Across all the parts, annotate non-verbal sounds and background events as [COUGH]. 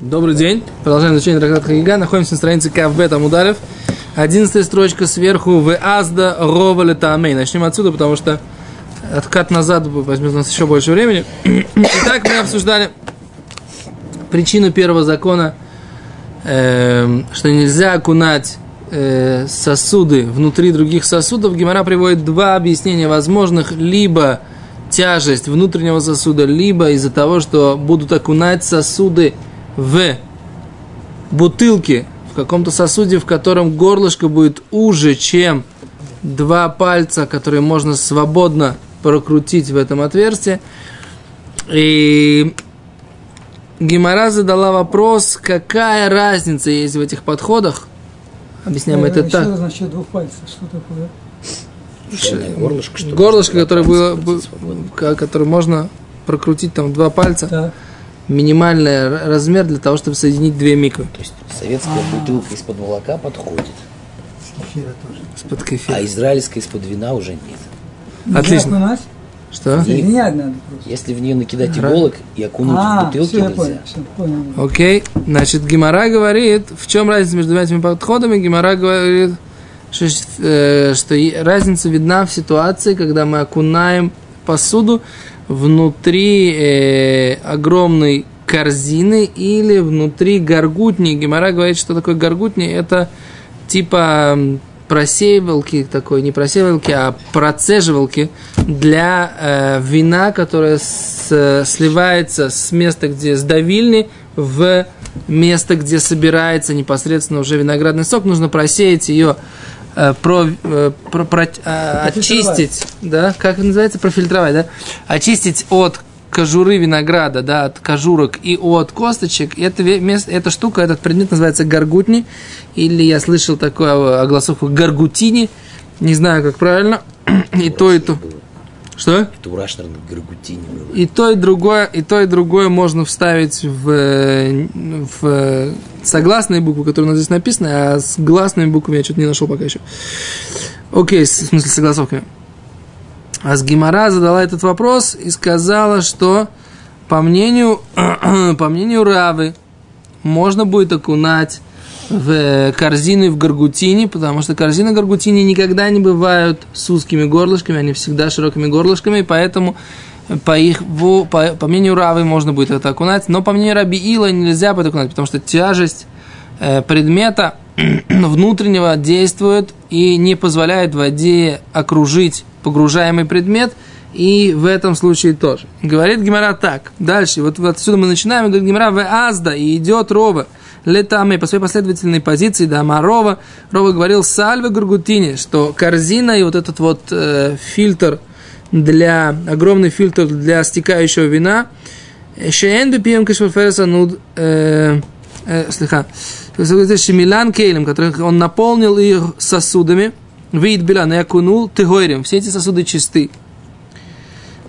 Добрый день. Продолжаем изучение трактата Хагига. Находимся на странице Кавбет Амударев. Одиннадцатая строчка сверху в Азда Рова Летамей. Начнем отсюда, потому что откат назад возьмет у нас еще больше времени. [CLEARS THROAT] Итак, мы обсуждали причину первого закона, э, что нельзя окунать э, сосуды внутри других сосудов. Гемора приводит два объяснения возможных. Либо тяжесть внутреннего сосуда, либо из-за того, что будут окунать сосуды в бутылке, в каком-то сосуде, в котором горлышко будет уже, чем два пальца, которые можно свободно прокрутить в этом отверстии. И Гимара задала вопрос, какая разница есть в этих подходах. Объясняем Э, это еще так. раз насчет двух пальцев. Что такое? Горлышко, что? Горлышко, которое было, которое можно прокрутить там два пальца. Да. Минимальный размер для того, чтобы соединить две миквы. То есть советская бутылка из-под молока подходит, Кефира тоже. Из-под а кефира. израильская из-под вина уже нет. Отлично. окунать? Что? Соединять надо просто. Если в нее накидать Ра- иголок и окунуть в А, бутылки все, нельзя. понял, все, понял. Окей. Значит, Гимара говорит, в чем разница между этими подходами? Гимара говорит, что, э, что разница видна в ситуации, когда мы окунаем посуду внутри э, огромной корзины или внутри горгутни. Гимара говорит, что такое горгутни. Это типа просеивалки такой, не просеивалки, а процеживалки для э, вина, которое с- сливается с места, где с в место, где собирается непосредственно уже виноградный сок. Нужно просеять ее, про, э, про- про- э, очистить, да, как называется, профильтровать, да, очистить от кожуры винограда, да, от кожурок и от косточек. Это ве- место, эта штука, этот предмет называется гаргутни, или я слышал такое огласовку гаргутини, не знаю, как правильно, [CLEARS THROAT] и то, и то. Было. Что? И то, и другое, и то, и другое можно вставить в, э, в э, согласные буквы, которые у нас здесь написаны, а с гласными буквами я что-то не нашел пока еще. Окей, в смысле согласовками. А с Гимара задала этот вопрос и сказала, что по мнению, [CLEARS THROAT] по мнению Равы можно будет окунать в э, корзины в гаргутине, потому что корзины гаргутини никогда не бывают с узкими горлышками, они всегда широкими горлышками, поэтому по, их, по, по мнению Равы можно будет это окунать, но по мнению Раби Ила нельзя будет окунать, потому что тяжесть э, предмета [CLEARS THROAT] внутреннего действует и не позволяет воде окружить погружаемый предмет, и в этом случае тоже. Говорит Гимара так. Дальше, вот отсюда мы начинаем, говорит Гимара в Азда, и идет Рова. Летаме, по своей последовательной позиции, да, Марова. Рова говорил Сальве Гургутине, что корзина и вот этот вот э, фильтр для, огромный фильтр для стекающего вина, Шеен бипием кашферфереса нуд, э, э, слегка, Шемилан кейлем, которых он наполнил их сосудами, вид белян и окунул тыгойрем. Все эти сосуды чисты.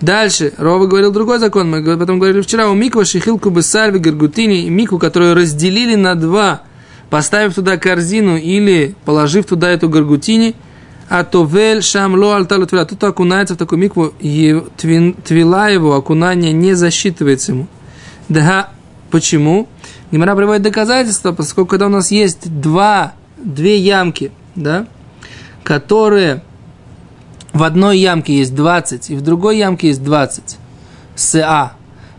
Дальше, Рова говорил другой закон, мы об этом говорили вчера, у Миква Шихилку Бессальви Гергутини, и Мику, которую разделили на два, поставив туда корзину или положив туда эту Гергутини, а то вель шам ло альталу твила, тут окунается в такую микву, твила его, окунание не засчитывается ему. Да, почему? Гимара приводит доказательства, поскольку когда у нас есть два, две ямки, да, которые в одной ямке есть 20, и в другой ямке есть 20 СА,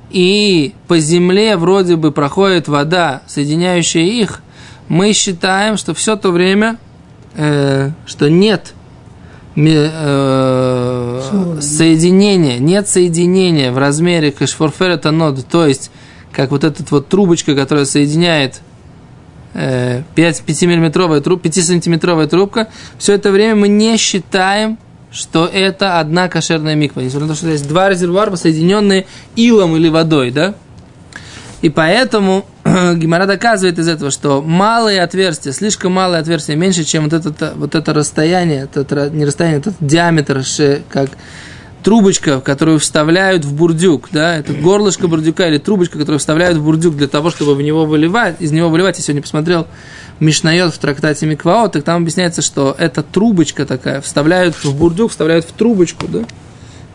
и по земле вроде бы проходит вода, соединяющая их, мы считаем, что все то время, э, что нет э, соединения, нет соединения в размере кашфорферета нод, то есть как вот эта вот трубочка, которая соединяет 5, 5-миллиметровая трубка, 5-сантиметровая трубка, все это время мы не считаем, что это одна кошерная миква. Несмотря на то, что есть два резервуара, соединенные илом или водой, да? И поэтому [CLEARS THROAT] Гимара доказывает из этого, что малые отверстия, слишком малые отверстия, меньше, чем вот это, вот это расстояние, это, не расстояние, это диаметр, как трубочка, которую вставляют в бурдюк, да, это горлышко бурдюка или трубочка, которую вставляют в бурдюк для того, чтобы в него выливать, из него выливать. Я сегодня посмотрел Мишнает в трактате Микваот, так там объясняется, что эта трубочка такая, вставляют в бурдюк, вставляют в трубочку, да,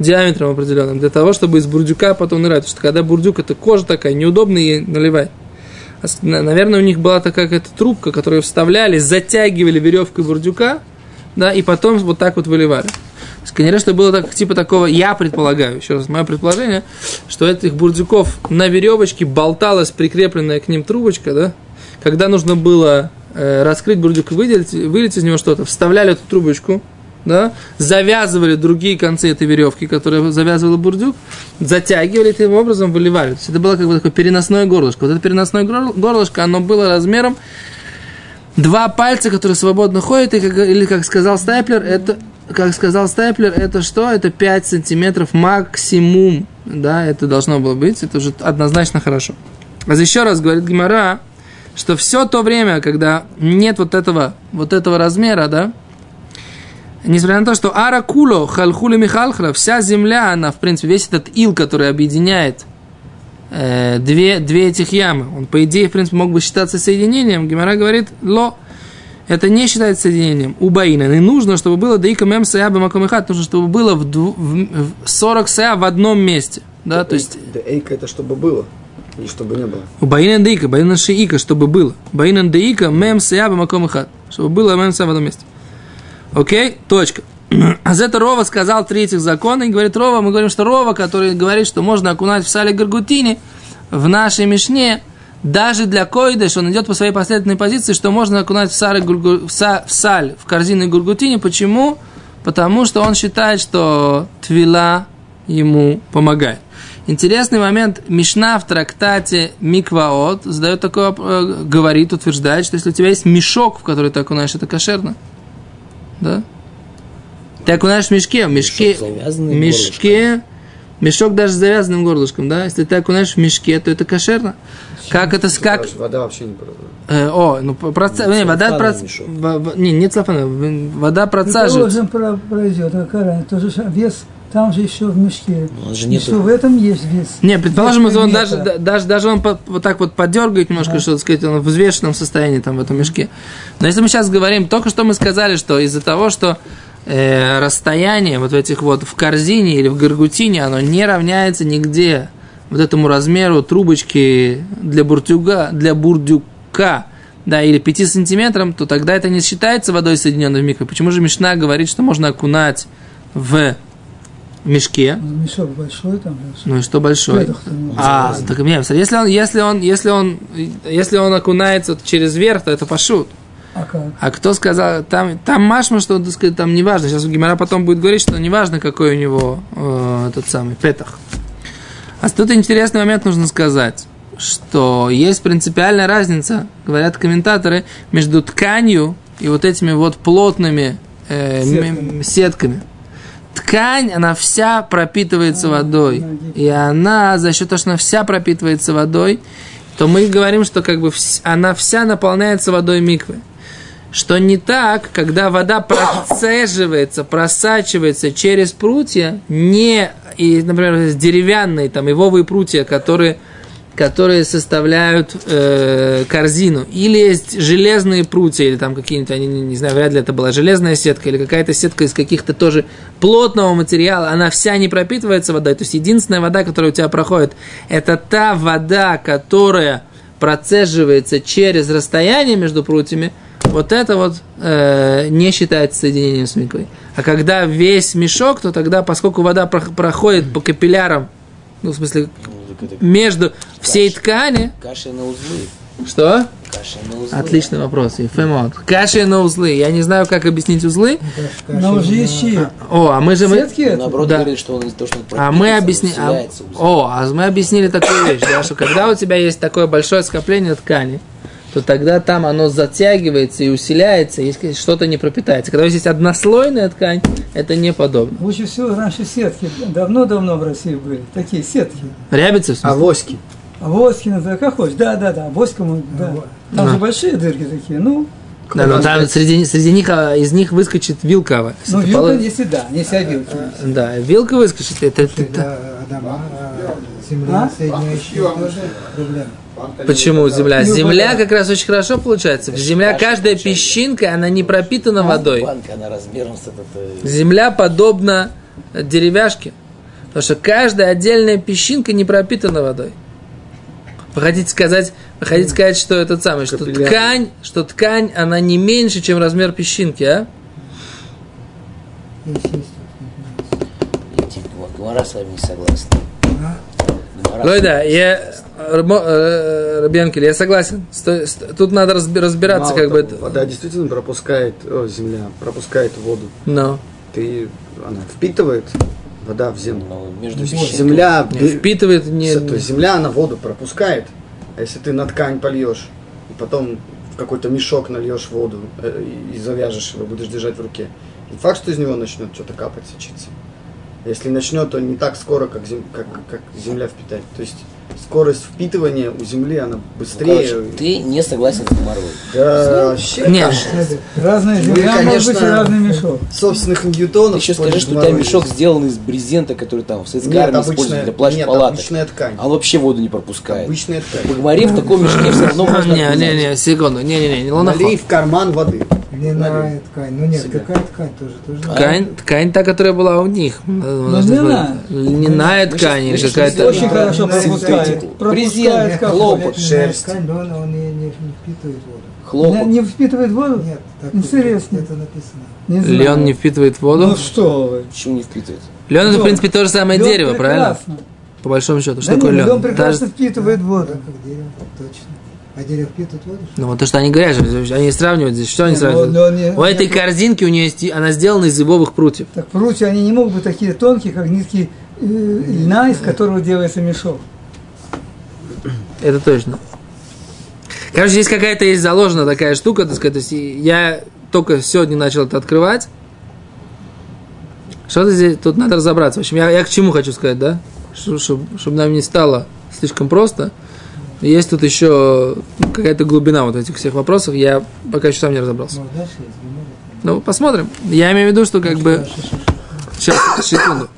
диаметром определенным, для того, чтобы из бурдюка потом нырять. Потому что когда бурдюк, это кожа такая, неудобно ей наливать. А Наверное, у них была такая какая-то трубка, которую вставляли, затягивали веревкой бурдюка, да, и потом вот так вот выливали. То есть, конечно, что было так, типа такого, я предполагаю, еще раз, мое предположение, что этих бурдюков на веревочке болталась прикрепленная к ним трубочка, да, когда нужно было э, раскрыть бурдюк и выделить, вылить из него что-то, вставляли эту трубочку, да, завязывали другие концы этой веревки, которая завязывала бурдюк, затягивали таким образом выливали. То есть это было как бы такое переносное горлышко. Вот это переносное гор- горлышко, оно было размером два пальца, которые свободно ходят, и как, или как сказал Стайплер, это как сказал Стайплер, это что? Это 5 сантиметров максимум. Да, это должно было быть. Это уже однозначно хорошо. А еще раз говорит Гимара, что все то время, когда нет вот этого, вот этого размера, да, несмотря на то, что Аракуло, Халхули Михалхра, вся земля, она, в принципе, весь этот ил, который объединяет э, две, две этих ямы, он, по идее, в принципе, мог бы считаться соединением. Гимара говорит, ло, это не считается соединением. У Баина. И нужно, чтобы было Даика Мем Сая Бамакомихат, нужно, чтобы было в, дву- в, в 40 Сая в одном месте. Да, то есть Да эйка это чтобы было, и чтобы не было. у Баина Дейка, Баина Шиика, чтобы было. Баина Дейка, Мем Сая Бамакомихат. Чтобы было Мем Сая в одном месте. Окей, точка. [CLEARS THROAT] А за это Рова сказал три этих закона, и говорит Рова, мы говорим, что Рова, который говорит, что можно окунать в сале Гаргутини, в нашей Мишне, даже для койдыш, он идет по своей последовательной позиции, что можно окунать в, сары в, са- в саль, в корзину Гургутини. Почему? Потому что он считает, что твила ему помогает. Интересный момент. Мишна в трактате Микваот задает такой, э, говорит, утверждает, что если у тебя есть мешок, в который ты окунаешь, это кошерно. Да? Ты окунаешь в мешке, в мешке, мешке, мешок даже с завязанным горлышком, да? Если ты окунаешь в мешке, то это кошерно. Как это, с- как, Вода вообще не продает. Э, о, ну про- проца- не, вода целлофановый проц- во- не, не целлофановый, вода процеживается. Предположим, про- пройдет, а какая тоже ж- вес там же еще в мешке. Ну, И что, в этом есть вес. Не, предположим, Вес он даже, да- даже, даже он вот так вот подергает немножко, что сказать, он в взвешенном состоянии там в этом мешке. Но если мы сейчас говорим, только что мы сказали, что из-за того, что э, расстояние вот в этих вот в корзине или в гаргутине, оно не равняется нигде вот этому размеру трубочки для буртюга, для бурдюка, да, или 5 сантиметрам, то тогда это не считается водой, соединенной в микро. Почему же Мишна говорит, что можно окунать в мешке? Ну, Мешок большой там. Ну и что большой? А, так не, если он, если он, если он, если он окунается через верх, то это пошут. А как? А кто сказал, там, там машма, что так сказать, там не важно. Сейчас Гимара потом будет говорить, что не важно, какой у него э, этот самый петах. А тут интересный момент нужно сказать, что есть принципиальная разница, говорят комментаторы, между тканью и вот этими вот плотными э, м- сетками. Ткань, она вся пропитывается водой. И она, за счет того, что она вся пропитывается водой, то мы говорим, что как бы она вся наполняется водой миквы. Что не так, когда вода процеживается, просачивается через прутья, не, и, например, деревянные там ивовые прутья, которые, которые составляют э, корзину, или есть железные прутья, или там какие-нибудь, они, не, знаю, вряд ли это была железная сетка, или какая-то сетка из каких-то тоже плотного материала, она вся не пропитывается водой, то есть единственная вода, которая у тебя проходит, это та вода, которая процеживается через расстояние между прутьями, вот это вот э, не считается соединением с миквой. А когда весь мешок, то тогда, поскольку вода прох- проходит по капиллярам, ну, в смысле, Ну, между всей ткани, Каши на узлы. что? Каши на узлы. Отличный вопрос, Ефемот. Каши на узлы. Я не знаю, как объяснить узлы. Но уже есть чьи? О, а мы же... Мы... Сетки? Наоборот, Да. говорит, что он из-за того, что он А мы объяснили... а-. О, а мы объяснили такую вещь, да, что когда у тебя есть такое большое скопление ткани, то тогда там оно затягивается и усиляется, если что-то не пропитается. Когда у вас есть однослойная ткань, это не подобно. Лучше всего раньше сетки. Давно-давно в России были. Такие сетки. В смысле? Авоськи. А ну, как хочешь. Да, да, да. Воском, да. Там А. же большие дырки такие. Ну, Да, но там среди, среди них, а, из них выскочит вилка. ну вилка, поло- если да, если о вилке. Да, вилка выскочит. Это, это- это- Адама, земля соединяющая тоже проблема. Почему земля? Ну, Земля как раз очень хорошо получается. Земля, каждая песчинка, она не пропитана водой. Земля подобна деревяшке. Потому что каждая отдельная песчинка не пропитана водой. Вы хотите сказать, вы хотите сказать, что это самое, что Капиллярный. ткань, что ткань, она не меньше, чем размер песчинки, а? Гмара с вами не согласна. Лойда, я, э, Рабьянкель, я согласен. Тут надо разби- разбираться, Мало как бы того, это. Вода действительно пропускает, о, земля пропускает воду. Но. Ты, она впитывает вода в землю. Ну, между. Земля, Не, впитывает не... то есть земля, она воду пропускает. А если ты на ткань польешь, и потом в какой-то мешок нальешь воду э, и завяжешь его, будешь держать в руке, не факт, что из него начнет что-то капать, сочиться. Если начнет, то не так скоро, как, зем- как, как земля впитает. То есть скорость впитывания у земли, она Ну, быстрее. короче, ты не согласен с Гмарой. Да, вообще, Нет. конечно. Разная земля, может быть, конечно, разный мешок. собственных Ты ньютонов. еще скажи, что у тебя мешок сделан из брезента, который там в советской армии используют для плащ нет, палаток. обычная ткань. А он вообще воду не пропускает. Обычная ткань. Гмаре в таком мешке все равно можно Не, не, не, секунду, не, не, не, не, Налей в карман воды. Льняная ткань. Ну нет, Себя. какая ткань тоже? тоже. Ткань, ткань та, которая была у них. льняная. Льняная Мы ткань или какая-то... Очень хорошо пропускает. как хлопок. шерсть. ткань, но он, он не, не, не впитывает воду. Не, Хлопок. не впитывает воду? Нет, так Интересно. это написано. Не знаю. Лен не впитывает Ну воду. что вы. Почему не впитывает? Лен это, в Лен. принципе, то же самое Лёд дерево, правильно? прекрасно. По большому счету. Что Да такое нет, лен? лен прекрасно впитывает воду. Да, как дерево, точно. А воду? что ли? Ну вот то, что они говорят, они сравнивают здесь. Что они Не, ну, сравнивают? но не- У этой не- корзинки у нее есть, она сделана из зубовых прутьев. Так прутья, они не могут быть такие тонкие, как нитки э, льна, из которого делается мешок. Это точно. Короче, здесь какая-то есть заложена такая штука, так сказать. То есть я только сегодня начал это открывать. Что-то здесь, тут надо разобраться. В общем, я, я к чему хочу сказать, да? Чтобы нам не стало слишком просто. Есть тут еще какая-то глубина вот этих всех вопросов. Я пока еще сам не разобрался. Ну, посмотрим. Я имею в виду, что как бы... Сейчас, секунду.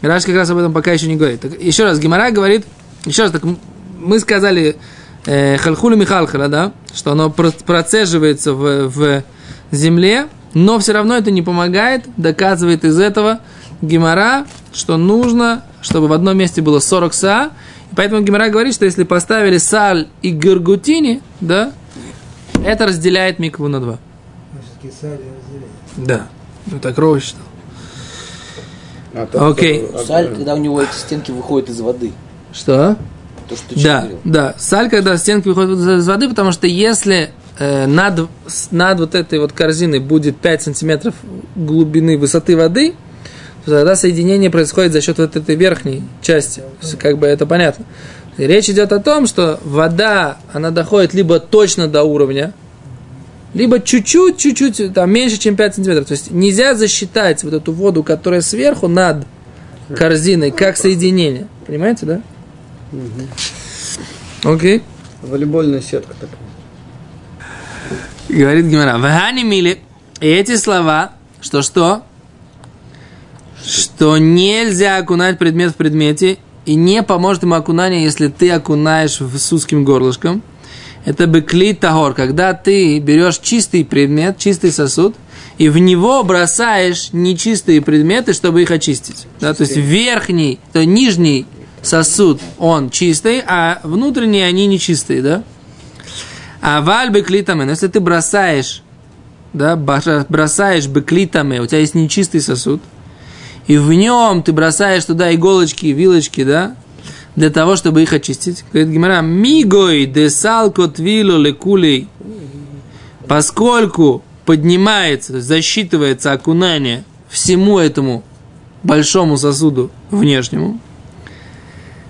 Раш как раз об этом пока еще не говорит. Так, еще раз, Гимара говорит, еще раз, так мы сказали э, хальхули михалхала, да, что оно про- процеживается в, в земле, но все равно это не помогает, доказывает из этого Гимара, что нужно, чтобы в одном месте было 40 са, и поэтому Гимара говорит, что если поставили саль и гергутини, да, это разделяет микву на два. Все-таки саль. Да. Ну так Рова считал. А Окей. Саль, когда у него эти стенки выходят из воды. Что? То, что ты Да, говорил. да. Саль, когда стенки выходят из воды, потому что если э, над, над вот этой вот корзиной будет 5 сантиметров глубины высоты воды, тогда соединение происходит за счет вот этой верхней части. Как бы это понятно. И речь идет о том, что вода, она доходит либо точно до уровня, либо чуть-чуть, чуть-чуть, там меньше, чем 5 сантиметров. То есть нельзя засчитать вот эту воду, которая сверху над корзиной, как соединение. Понимаете, да? Окей. Волейбольная сетка такая. Говорит Гимара. Вахани мили. И эти слова, что что? Что нельзя окунать предмет в предмете, и не поможет ему окунание, если ты окунаешь в- с узким горлышком. Это бекли тагор, когда ты берешь чистый предмет, чистый сосуд, и в него бросаешь нечистые предметы, чтобы их очистить. Да, то есть верхний, то нижний сосуд, он чистый, а внутренние они нечистые, да? А валь беклитаме, но если ты бросаешь, да, бросаешь беклитаме, у тебя есть нечистый сосуд, и в нем ты бросаешь туда иголочки, вилочки, да, для того, чтобы их очистить. Говорит Гимара, мигой де салко твило лекулей, поскольку поднимается, засчитывается окунание всему этому большому сосуду внешнему,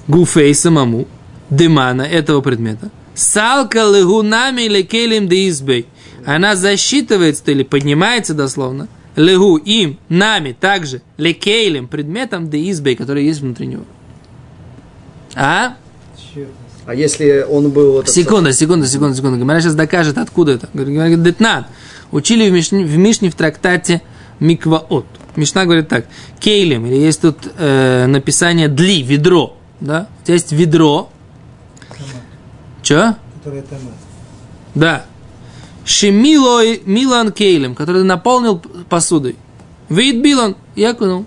гуфей самому, демана этого предмета. Салка легунами лекелем де избей. Она засчитывается или поднимается дословно. Легу им, нами, также лекейлем, предметом де избей, который есть внутри него. А? А если он был... этот Секунда, секунда, секунда, секунда. Гимара сейчас докажет, откуда это. Говорит, говорит, детнат. Учили в Мишне, в Мишне в трактате Микваот. Мишна говорит так. Кейлем, или есть тут э, написание дли, ведро. Да? У тебя есть ведро. Че? Который томат. Да. Шемилой Милан Кейлем, который наполнил посудой. Вид Билан, я окунул.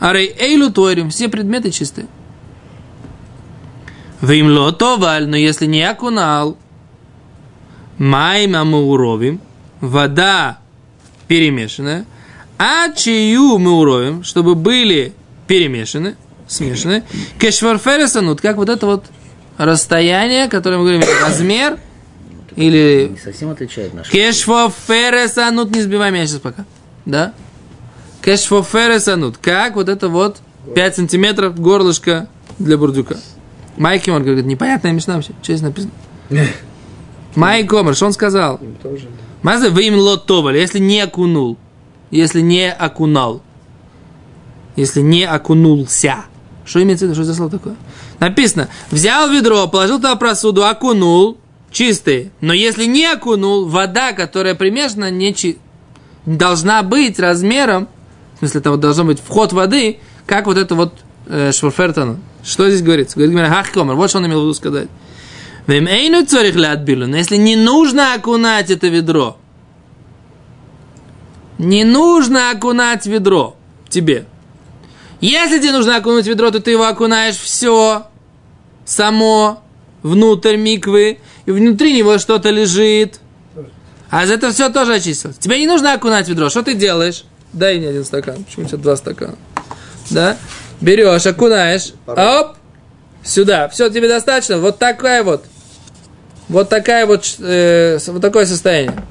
Арей Эйлу Тойрим, все предметы чистые. Вимло товаль, но если не окунал, майм амуровим, вода перемешанная, а чью мы уровим, чтобы были перемешаны, смешаны, кешварфересанут, как вот это вот расстояние, которое мы говорим, размер, или Не совсем отличает наш. кешварфересанут, не сбивай меня сейчас пока, да? Кешварфересанут, как вот это вот 5 сантиметров горлышко для бурдюка. Майк он говорит, непонятная мечта вообще, что здесь написано? [LAUGHS] Майк Омар, что он сказал? Маза вы им лотовали, если не окунул. Если не окунал. Если не окунулся. Что имеется в виду? Что за слово такое? Написано, взял ведро, положил туда просуду, окунул, чистый. Но если не окунул, вода, которая примешана, не чи... должна быть размером, в смысле, это вот должен быть вход воды, как вот это вот э, шварфертана. Что здесь говорится? Говорит, «Ах, комар», вот что он имел в виду сказать. Вем эйну цорих лядбилу, но если не нужно окунать это ведро, не нужно окунать ведро тебе. Если тебе нужно окунуть ведро, то ты его окунаешь все само внутрь миквы, и внутри него что-то лежит. А за это все тоже очистилось. Тебе не нужно окунать ведро. Что ты делаешь? Дай мне один стакан. Почему у тебя два стакана? Да? Берешь, окунаешь. Оп! Сюда. Все, тебе достаточно. Вот такая вот. Вот такая вот, э, вот такое состояние.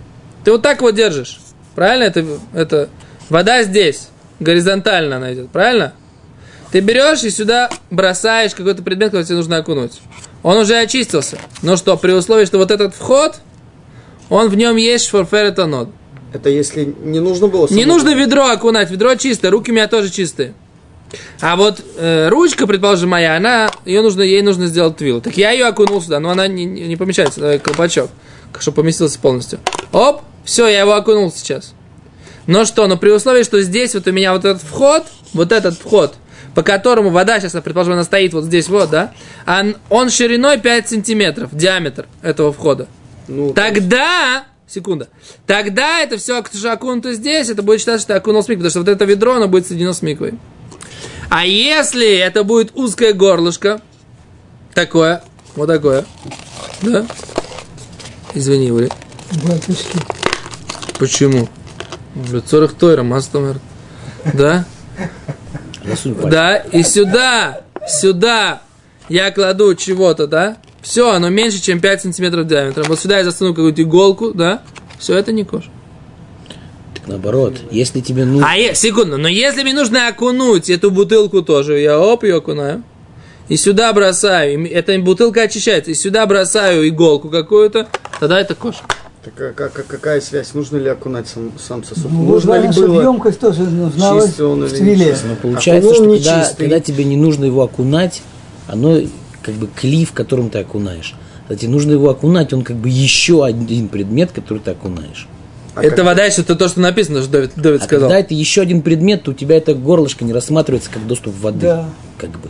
Ты вот так вот держишь. Правильно? Это, это вода здесь. Горизонтально она идет. Правильно? Ты берешь и сюда бросаешь какой-то предмет, который тебе нужно окунуть. Он уже очистился. Но что, при условии, что вот этот вход, он в нем есть шфорферетанод. Это если не нужно было... Не нужно ведро окунать, ведро чистое, руки у меня тоже чистые. А вот э, ручка, предположим, моя, она, ее нужно, ей нужно сделать твилу. Так я ее окунул сюда, но она не, не помещается, давай колпачок, чтобы поместился полностью. Оп, все, я его окунул сейчас. Но что, но при условии, что здесь вот у меня вот этот вход, вот этот вход, по которому вода сейчас, предположим, она стоит вот здесь вот, да, а он, он шириной 5 сантиметров, диаметр этого входа. Ну, Тогда, секунда, тогда это все окунуто здесь, это будет считаться, что ты окунул с миквой, потому что вот это ведро, оно будет соединено с миквой. А если это будет узкое горлышко, такое, вот такое, да? Извини, Ули. Батюшки. Почему? Цорах Тойра, Мастомер. Да? Да, и сюда, сюда я кладу чего-то, да? Все, оно меньше, чем 5 сантиметров диаметром. Вот сюда я засуну какую-то иголку, да? Все это не кожа. Так наоборот, если тебе нужно... А, е- секунду, но если мне нужно окунуть эту бутылку тоже, я оп, ее окунаю. И сюда бросаю, эта бутылка очищается, и сюда бросаю иголку какую-то, тогда это кожа. Так а как- как- какая связь? Нужно ли окунать сам, сам сосуд? Ну, нужно ли было? емкость тоже нужна чистый он в твиле. нечистый? Но получается, Окунул что когда, когда тебе не нужно его окунать, оно как бы клей, в котором ты окунаешь. Тебе нужно его окунать, он как бы еще один предмет, который ты окунаешь. А это как- вода, еще то, то, что написано, что Давид, Давид А сказал. когда это еще один предмет, то у тебя это горлышко не рассматривается как доступ воды. Да. Как бы.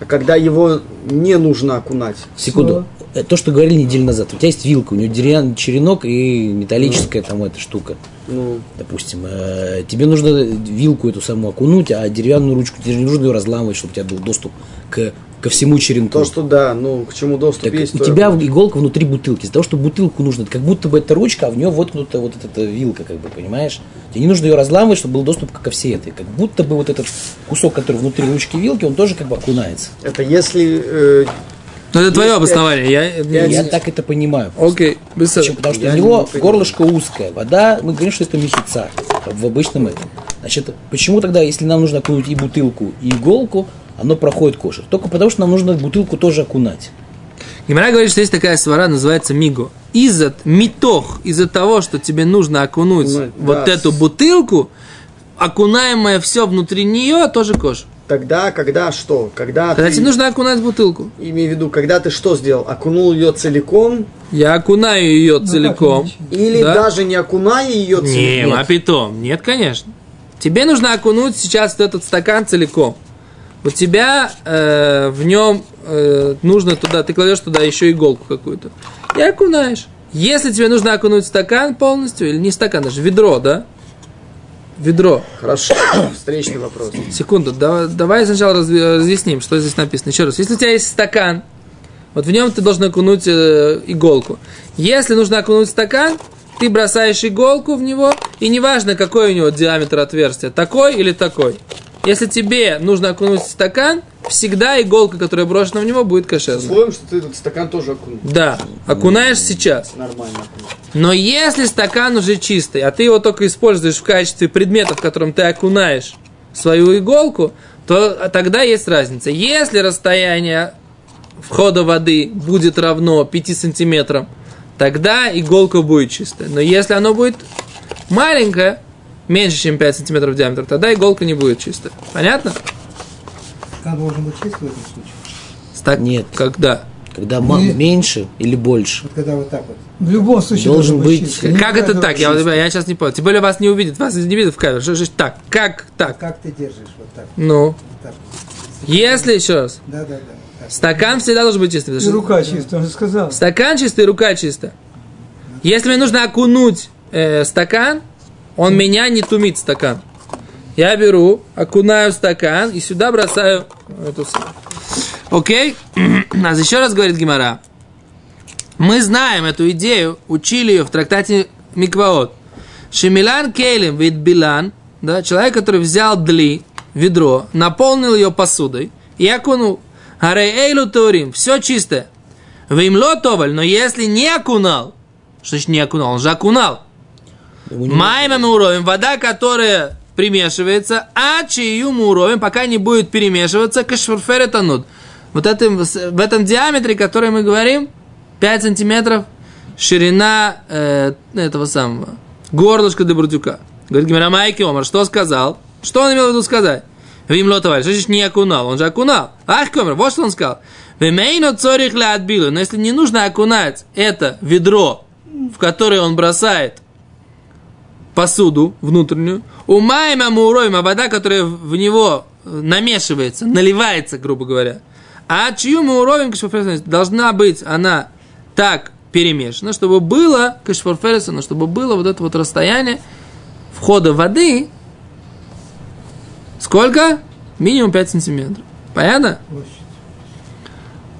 А когда его не нужно окунать? Секунду. Э, То, что говорили неделю назад. У тебя есть вилка, у нее деревянный черенок и металлическая там эта штука. Ну, Допустим, э, тебе нужно вилку эту саму окунуть, а деревянную ручку тебе не нужно ее разламывать, чтобы у тебя был доступ к, ко всему черенку. то, что да, ну, к чему доступ Так есть. у тебя иголка внутри бутылки. Из-за того, что бутылку нужно, как будто бы это ручка, а в нее воткнута вот эта вилка, как бы, понимаешь? Тебе не нужно ее разламывать, чтобы был доступ ко всей этой. Как будто бы вот этот кусок, который внутри ручки вилки, он тоже как бы окунается. Это если... э, Ну, это твое обоснование. Я, Я Я не- так это понимаю. Окей, Почему? Потому что Я у не него понимаю. горлышко узкое. Вода, мы говорим, что это мехица в обычном этом. Значит, почему тогда, если нам нужно окунуть и бутылку, и иголку, оно проходит кожу? Только потому, что нам нужно бутылку тоже окунать. Гимара говорит, что есть такая свара, называется миго. Из-за митох, из-за того, что тебе нужно окунуть Ну, вот да. эту бутылку, окунаемое все внутри нее тоже кожа. Тогда, когда что? Когда Когда ты, тебе нужно окунать бутылку. имею в виду, когда ты что сделал? Окунул ее целиком Я окунаю ее Ну, целиком. или Да? даже не окуная ее Не, целиком? а питом. Нет, конечно. Тебе нужно окунуть сейчас вот этот стакан целиком. У тебя э, в нем э, нужно туда, ты кладешь туда еще иголку какую-то. И окунаешь. Если тебе нужно окунуть стакан полностью, или не стакан, даже ведро, да? Ведро. Хорошо, [COUGHS] встречный вопрос. Секунду, давай, давай сначала разъясним, что здесь написано. Еще раз, если у тебя есть стакан, вот в нем ты должен окунуть э, иголку. Если нужно окунуть стакан, ты бросаешь иголку в него, и неважно, какой у него диаметр отверстия, такой или такой. Если тебе нужно окунуть стакан, всегда иголка, которая брошена в него, будет С кошерной. условием, что ты этот стакан тоже окунул. Да, окунаешь сейчас. Нормально. Но если стакан уже чистый, а ты его только используешь в качестве предмета, в котором ты окунаешь свою иголку, то тогда есть разница. Если расстояние входа воды будет равно 5 сантиметрам, тогда иголка будет чистая. Но если оно будет маленькое, меньше, чем 5 сантиметров в диаметре, тогда иголка не будет чистая. Понятно? Стакан должен быть чист в этом случае. Стак... Нет. Когда? Когда Не- меньше или больше. Вот когда вот так вот. В любом случае Должен быть- чистый. Как это так? Я, чистый. я сейчас не понял. Тем более вас не увидит, вас не видят в камере. Что же так? Как так? Как ты держишь вот так? Ну, Вот так. если еще раз. Да, да, да. Так. Стакан всегда должен быть чистым. И что рука чистая, он же сказал. Стакан чистый, рука чистая. Если мне нужно окунуть э, стакан, он меня не тумит стакан. Я беру, окунаю стакан и сюда бросаю эту с- Окей? [CLEARS THROAT] А еще раз говорит Гимара. Мы знаем эту идею, учили ее в трактате Микваот. Шемилан Кейлем вид Билан, да, человек, который взял дли, ведро, наполнил ее посудой и окунул. Арейлу Турим, все чистое. Вимло товаль, но если не окунал, что значит не окунал, он же окунал. Мы уровень, вода, которая примешивается, а чию мы уровень, пока не будет перемешиваться, кашфурфер танут. Вот это, в этом диаметре, который мы говорим, 5 сантиметров ширина э, этого самого горлышка для бурдюка. Говорит Гимара Майки Омар, что сказал? Что он имел в виду сказать? Вим лотоваль, что значит не окунал? Он же окунал. Ах, Комер, вот что он сказал. Вемейно цорих ля отбилу. Но если не нужно окунать это ведро, в которое он бросает посуду внутреннюю, у майма муроима вода, которая в него э, намешивается, наливается, грубо говоря, а чью муровим кашфорфересона должна быть она так перемешана, чтобы было кашфорфересона, чтобы было вот это вот расстояние входа воды сколько? Минимум 5 сантиметров. Понятно? Площадь.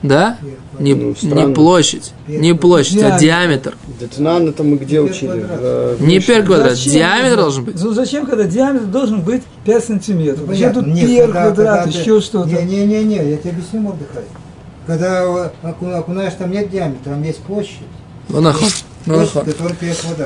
Да? Не, Ну, не площадь. Не площадь, а диаметр. Детнан это мы где учили? э, Не пер квадрат, Зачем? диаметр должен быть. Ну зачем, когда диаметр должен быть 5 сантиметров? Зачем Понятно. тут Нет, пер, когда- квадрат, когда ты- еще что-то? Не-не-не, я тебе объясню, Мордыхай. Когда оку- окунаешь, там нет диаметра, там есть площадь. Ну, нахуй. Ну.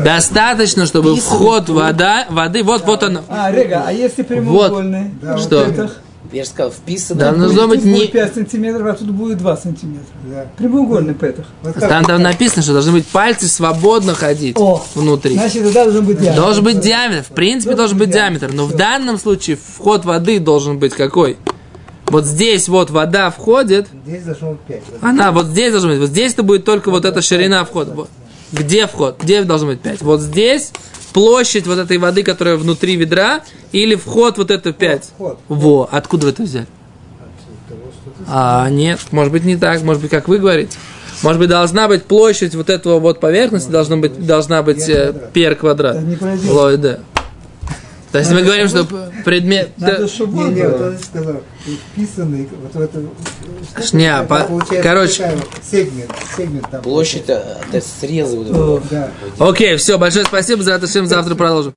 Достаточно, чтобы вход вода, воды, вот, вот он. А, Рега, а если прямоугольный? Да, в Что? петах? Я же сказал, вписано. Да, Тут должно быть не... 5 сантиметров, а тут будет 2 сантиметра. Да. Прямоугольный петах. Вот Там, вот там написано, что должны быть пальцы свободно ходить О, внутри. Значит, тогда должен быть диаметр. Должен быть диаметр. В принципе, должен быть диаметр. Но в данном случае вход воды должен быть какой? Вот здесь вот вода входит, Здесь должно быть 5. она вот здесь должна быть. Вот здесь-то будет только вот эта ширина входа. Вот. Где вход? Где должен быть 5? Вот здесь площадь вот этой воды, которая внутри ведра, или вход вот это 5? Вход. Во, откуда вы это взяли? А, нет, может быть не так, может быть, как вы говорите. Может быть, должна быть площадь вот этого вот поверхности, должна быть, должна быть э, пер квадрат. Это не пройдет. То есть мы говорим, что предмет... Надо, да, чтобы Не, не, вот он сказал, вписанный, вот в это... Не, по- короче. Сегмент, сегмент там. Площадь, есть срезы. Да. Окей, все, большое спасибо за это, всем завтра продолжим.